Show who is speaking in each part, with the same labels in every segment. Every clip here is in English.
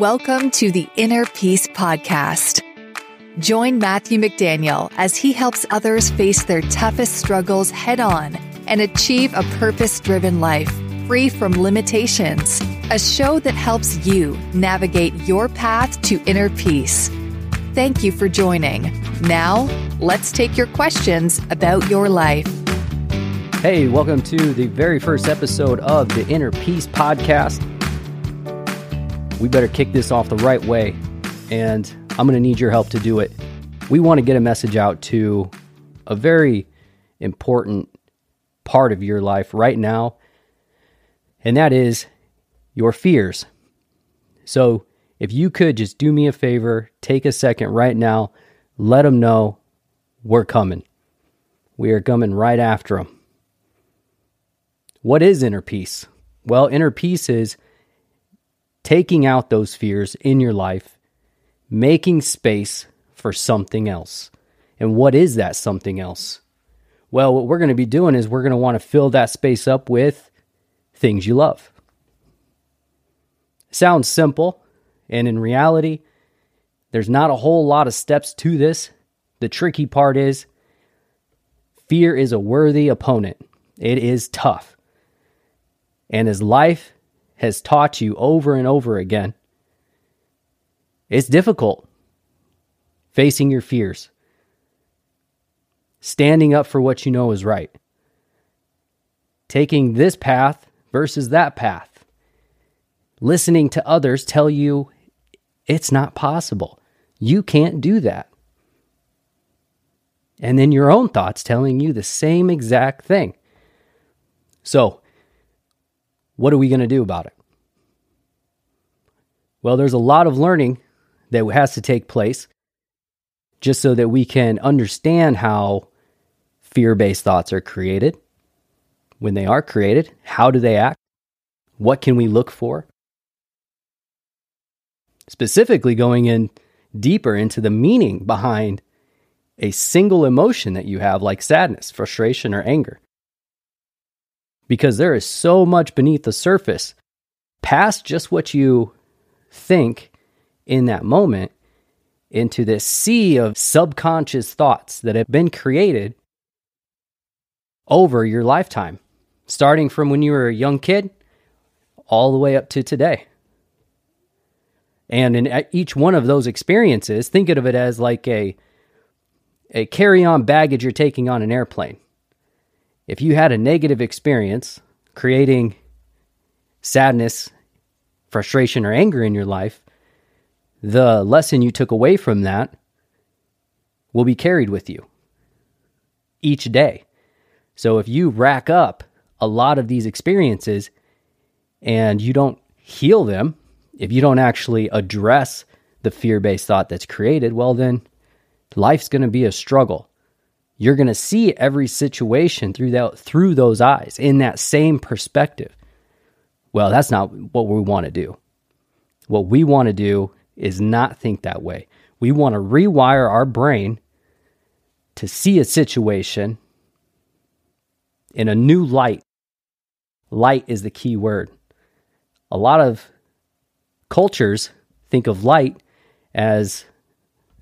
Speaker 1: Welcome to the Inner Peace Podcast. Join Matthew McDaniel as he helps others face their toughest struggles head on and achieve a purpose driven life free from limitations. A show that helps you navigate your path to inner peace. Thank you for joining. Now, let's take your questions about your life.
Speaker 2: Hey, welcome to the very first episode of the Inner Peace Podcast. We better kick this off the right way, and I'm going to need your help to do it. We want to get a message out to a very important part of your life right now, and that is your fears. So, if you could just do me a favor, take a second right now, let them know we're coming. We are coming right after them. What is inner peace? Well, inner peace is taking out those fears in your life, making space for something else. And what is that something else? Well, what we're going to be doing is we're going to want to fill that space up with things you love. Sounds simple, and in reality, there's not a whole lot of steps to this. The tricky part is fear is a worthy opponent. It is tough. And as life has taught you over and over again, it's difficult facing your fears, standing up for what you know is right, taking this path versus that path listening to others tell you it's not possible. You can't do that. And then your own thoughts telling you the same exact thing. So, what are we going to do about it? Well, there's a lot of learning that has to take place just so that we can understand how fear based thoughts are created. When they are created, how do they act? What can we look for? specifically going in deeper into the meaning behind a single emotion that you have, like sadness, frustration, or anger. Because there is so much beneath the surface, past just what you think in that moment, into this sea of subconscious thoughts that have been created over your lifetime, starting from when you were a young kid all the way up to today. And in each one of those experiences, think of it as like a a carry-on baggage you're taking on an airplane. If you had a negative experience creating sadness, frustration or anger in your life, the lesson you took away from that will be carried with you each day. So if you rack up a lot of these experiences and you don't heal them, if you don't actually address the fear based thought that's created, well, then life's going to be a struggle. You're going to see every situation through that through those eyes in that same perspective. Well, that's not what we want to do. What we want to do is not think that way. We want to rewire our brain to see a situation in a new light. Light is the key word. A lot of cultures think of light as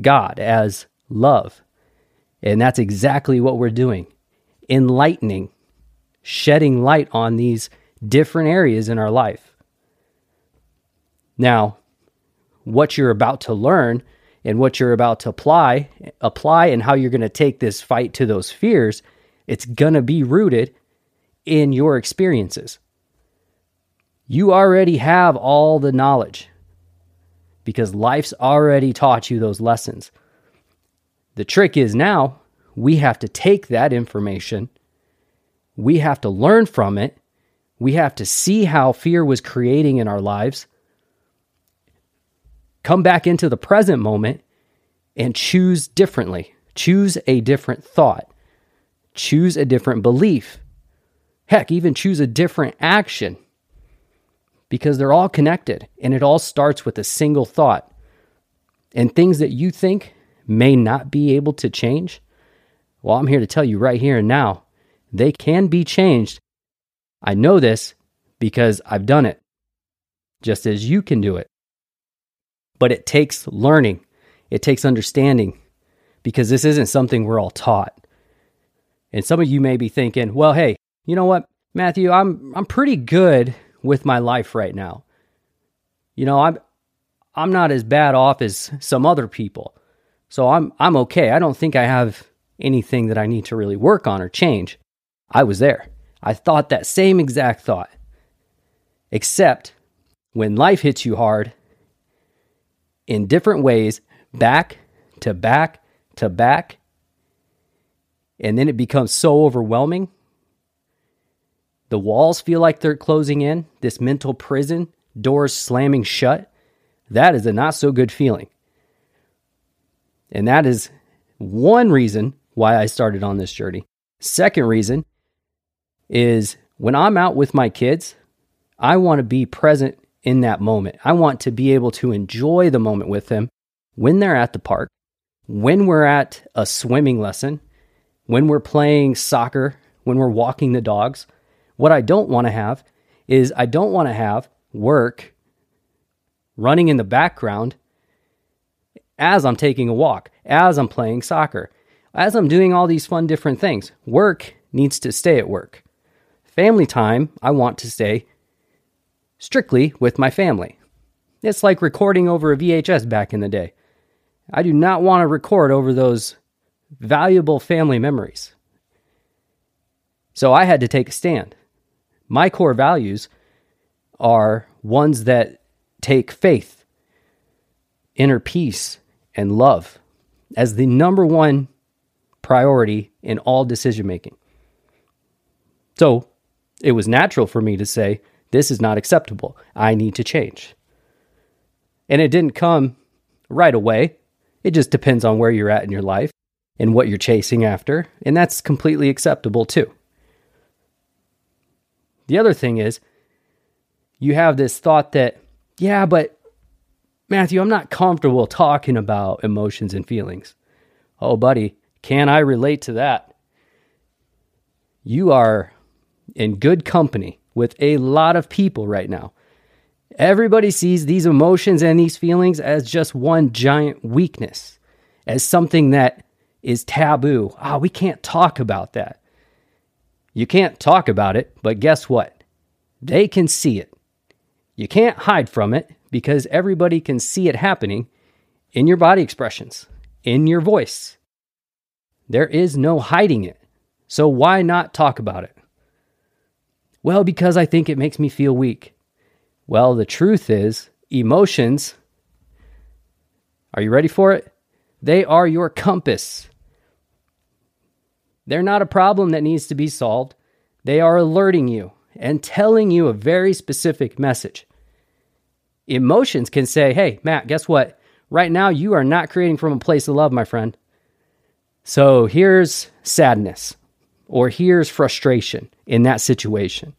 Speaker 2: God, as love. And that's exactly what we're doing enlightening, shedding light on these different areas in our life. Now, what you're about to learn and what you're about to apply, apply and how you're going to take this fight to those fears, it's going to be rooted in your experiences. You already have all the knowledge because life's already taught you those lessons. The trick is now we have to take that information, we have to learn from it, we have to see how fear was creating in our lives, come back into the present moment and choose differently. Choose a different thought, choose a different belief. Heck, even choose a different action because they're all connected and it all starts with a single thought. And things that you think may not be able to change, well, I'm here to tell you right here and now, they can be changed. I know this because I've done it, just as you can do it. but it takes learning, it takes understanding because this isn't something we're all taught. And some of you may be thinking, well, hey, you know what, Matthew, I'm I'm pretty good with my life right now. You know, I'm I'm not as bad off as some other people. So I'm I'm okay. I don't think I have anything that I need to really work on or change. I was there. I thought that same exact thought. Except when life hits you hard in different ways, back to back to back, and then it becomes so overwhelming. The walls feel like they're closing in, this mental prison, doors slamming shut. That is a not so good feeling. And that is one reason why I started on this journey. Second reason is when I'm out with my kids, I want to be present in that moment. I want to be able to enjoy the moment with them when they're at the park, when we're at a swimming lesson, when we're playing soccer, when we're walking the dogs. What I don't want to have is I don't want to have work running in the background as I'm taking a walk, as I'm playing soccer, as I'm doing all these fun different things. Work needs to stay at work. Family time, I want to stay strictly with my family. It's like recording over a VHS back in the day. I do not want to record over those valuable family memories. So I had to take a stand. My core values are ones that take faith, inner peace, and love as the number one priority in all decision making. So it was natural for me to say, This is not acceptable. I need to change. And it didn't come right away. It just depends on where you're at in your life and what you're chasing after. And that's completely acceptable too. The other thing is, you have this thought that, yeah, but Matthew, I'm not comfortable talking about emotions and feelings. Oh, buddy, can I relate to that? You are in good company with a lot of people right now. Everybody sees these emotions and these feelings as just one giant weakness, as something that is taboo. Ah, oh, we can't talk about that. You can't talk about it, but guess what? They can see it. You can't hide from it because everybody can see it happening in your body expressions, in your voice. There is no hiding it. So why not talk about it? Well, because I think it makes me feel weak. Well, the truth is, emotions, are you ready for it? They are your compass. They're not a problem that needs to be solved. They are alerting you and telling you a very specific message. Emotions can say, hey, Matt, guess what? Right now, you are not creating from a place of love, my friend. So here's sadness or here's frustration in that situation.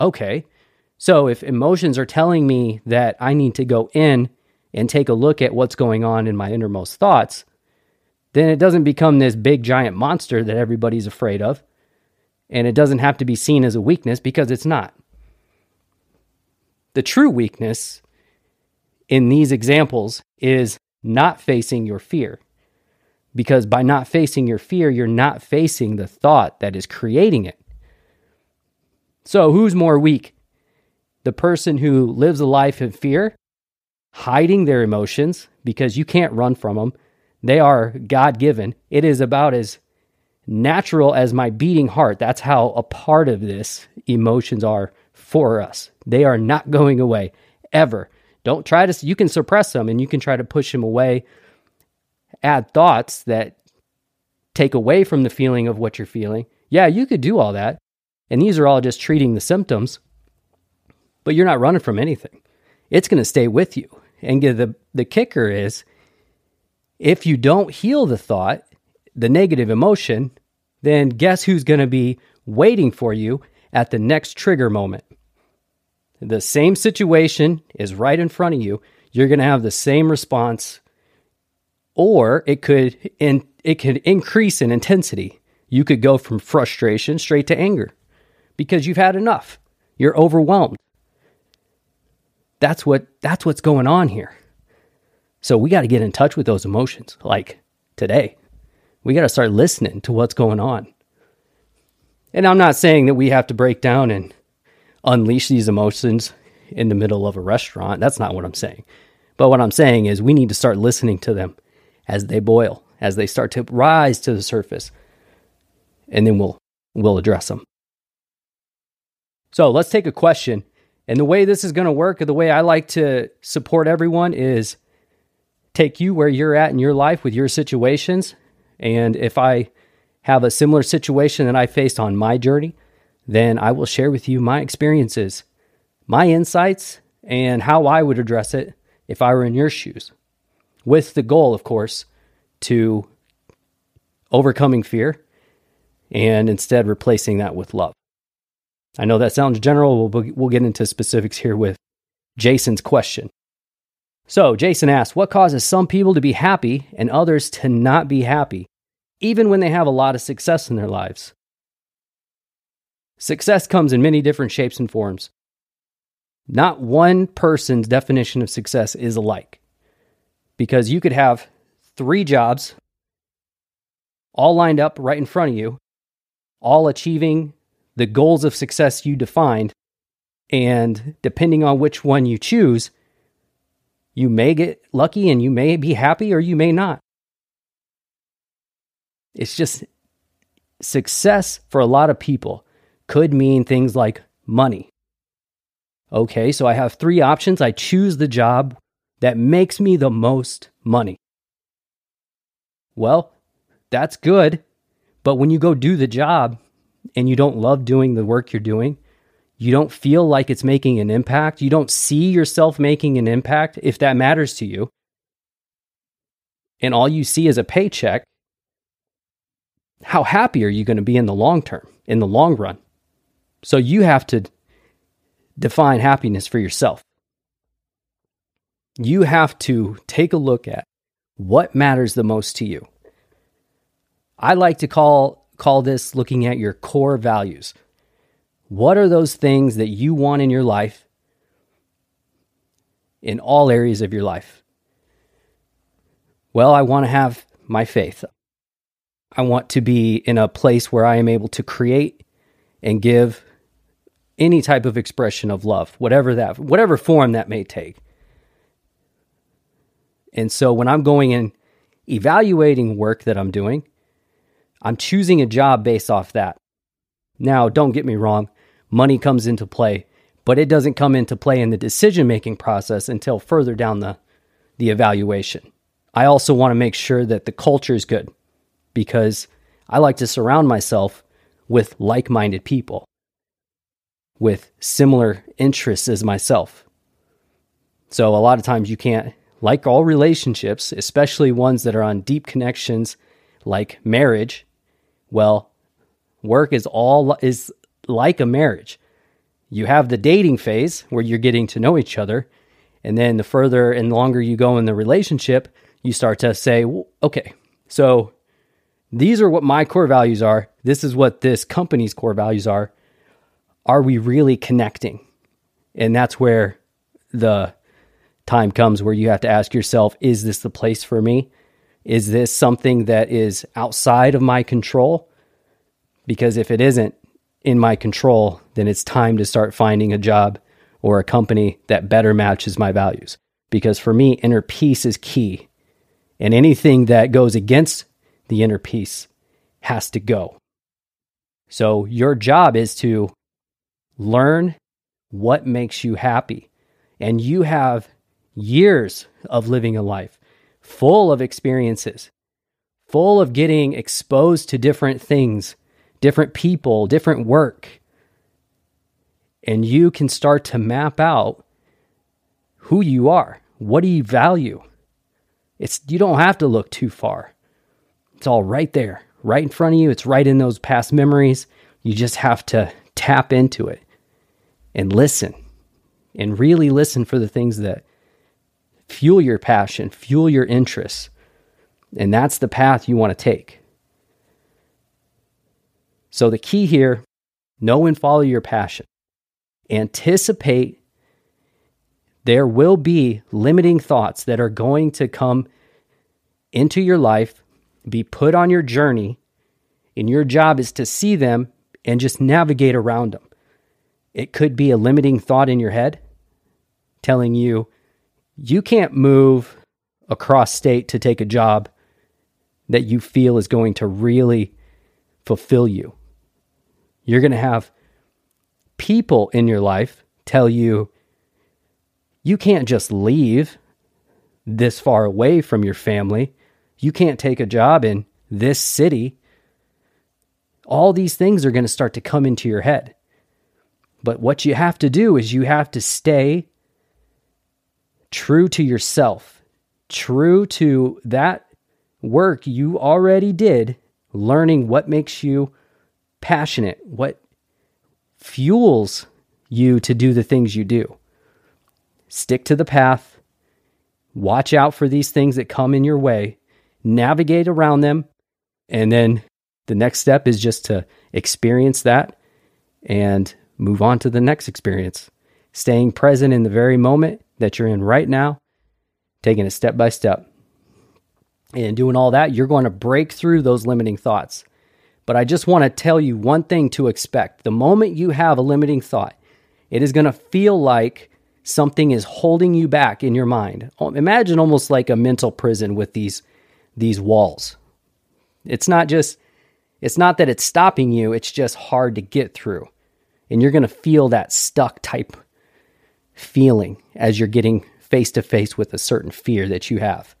Speaker 2: Okay, so if emotions are telling me that I need to go in and take a look at what's going on in my innermost thoughts, then it doesn't become this big giant monster that everybody's afraid of. And it doesn't have to be seen as a weakness because it's not. The true weakness in these examples is not facing your fear. Because by not facing your fear, you're not facing the thought that is creating it. So, who's more weak? The person who lives a life in fear, hiding their emotions because you can't run from them. They are God given. It is about as natural as my beating heart. That's how a part of this emotions are for us. They are not going away ever. Don't try to, you can suppress them and you can try to push them away. Add thoughts that take away from the feeling of what you're feeling. Yeah, you could do all that. And these are all just treating the symptoms, but you're not running from anything. It's going to stay with you. And the, the kicker is if you don't heal the thought, the negative emotion, then guess who's going to be waiting for you at the next trigger moment? The same situation is right in front of you, you're going to have the same response or it could in, it could increase in intensity. You could go from frustration straight to anger because you've had enough. You're overwhelmed. That's what that's what's going on here. So we got to get in touch with those emotions like today. We got to start listening to what's going on. And I'm not saying that we have to break down and unleash these emotions in the middle of a restaurant. That's not what I'm saying. But what I'm saying is we need to start listening to them as they boil, as they start to rise to the surface. And then we'll we'll address them. So, let's take a question. And the way this is going to work, the way I like to support everyone is take you where you're at in your life with your situations. And if I have a similar situation that I faced on my journey, then I will share with you my experiences, my insights, and how I would address it if I were in your shoes. With the goal, of course, to overcoming fear and instead replacing that with love. I know that sounds general. We'll, we'll get into specifics here with Jason's question. So, Jason asks, What causes some people to be happy and others to not be happy, even when they have a lot of success in their lives? Success comes in many different shapes and forms. Not one person's definition of success is alike because you could have three jobs all lined up right in front of you, all achieving the goals of success you defined. And depending on which one you choose, you may get lucky and you may be happy or you may not. It's just success for a lot of people could mean things like money. Okay, so I have three options. I choose the job that makes me the most money. Well, that's good. But when you go do the job and you don't love doing the work you're doing, you don't feel like it's making an impact, you don't see yourself making an impact if that matters to you, and all you see is a paycheck, how happy are you going to be in the long term, in the long run? So you have to define happiness for yourself. You have to take a look at what matters the most to you. I like to call call this looking at your core values. What are those things that you want in your life in all areas of your life? Well, I want to have my faith. I want to be in a place where I am able to create and give any type of expression of love, whatever that whatever form that may take. And so when I'm going and evaluating work that I'm doing, I'm choosing a job based off that. Now, don't get me wrong, money comes into play, but it doesn't come into play in the decision making process until further down the, the evaluation. I also want to make sure that the culture is good because I like to surround myself with like minded people with similar interests as myself. So, a lot of times you can't, like all relationships, especially ones that are on deep connections like marriage, well, work is all is like a marriage. You have the dating phase where you're getting to know each other. And then the further and longer you go in the relationship, you start to say, okay, so these are what my core values are. This is what this company's core values are. Are we really connecting? And that's where the time comes where you have to ask yourself, is this the place for me? Is this something that is outside of my control? Because if it isn't, in my control, then it's time to start finding a job or a company that better matches my values. Because for me, inner peace is key. And anything that goes against the inner peace has to go. So your job is to learn what makes you happy. And you have years of living a life full of experiences, full of getting exposed to different things different people, different work. And you can start to map out who you are. What do you value? It's you don't have to look too far. It's all right there, right in front of you. It's right in those past memories. You just have to tap into it and listen and really listen for the things that fuel your passion, fuel your interests. And that's the path you want to take. So the key here know and follow your passion. Anticipate There will be limiting thoughts that are going to come into your life, be put on your journey, and your job is to see them and just navigate around them. It could be a limiting thought in your head telling you you can't move across state to take a job that you feel is going to really fulfill you. You're going to have people in your life tell you you can't just leave this far away from your family. You can't take a job in this city. All these things are going to start to come into your head. But what you have to do is you have to stay true to yourself, true to that work you already did, learning what makes you passionate, what fuels you to do the things you do. Stick to the path. Watch out for these things that come in your way. Navigate around them. And then the next step is just to experience that and move on to the next experience. Staying present in the very moment that you're in right now, taking it step by step. And doing all that, you're going to break through those limiting thoughts. But I just want to tell you one thing to expect. The moment you have a limiting thought, it is going to feel like something is holding you back in your mind. Oh, imagine almost like a mental prison with these these walls. It's not just it's not that it's stopping you, it's just hard to get through. And you're going to feel that stuck type feeling as you're getting face to face with a certain fear that you have.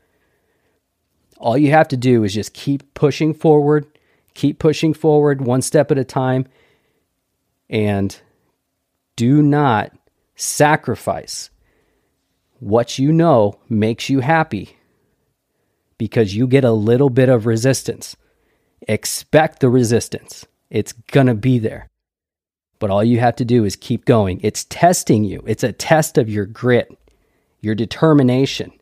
Speaker 2: All you have to do is just keep pushing forward, keep pushing forward one step at a time, and do not sacrifice what you know makes you happy because you get a little bit of resistance. Expect the resistance, it's going to be there. But all you have to do is keep going. It's testing you, it's a test of your grit, your determination.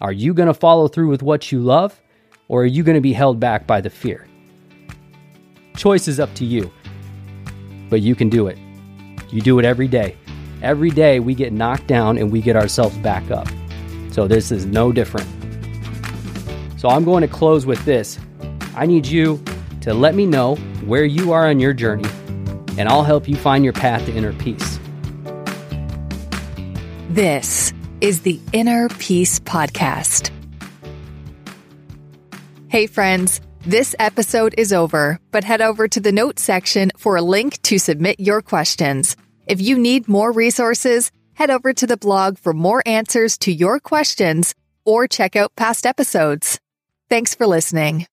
Speaker 2: Are you going to follow through with what you love, or are you going to be held back by the fear? Choice is up to you, but you can do it. You do it every day. Every day we get knocked down and we get ourselves back up. So this is no different. So I'm going to close with this. I need you to let me know where you are on your journey and I'll help you find your path to inner peace.
Speaker 1: This is the Inner Peace Podcast. Hey, friends, this episode is over, but head over to the notes section for a link to submit your questions. If you need more resources, head over to the blog for more answers to your questions or check out past episodes. Thanks for listening.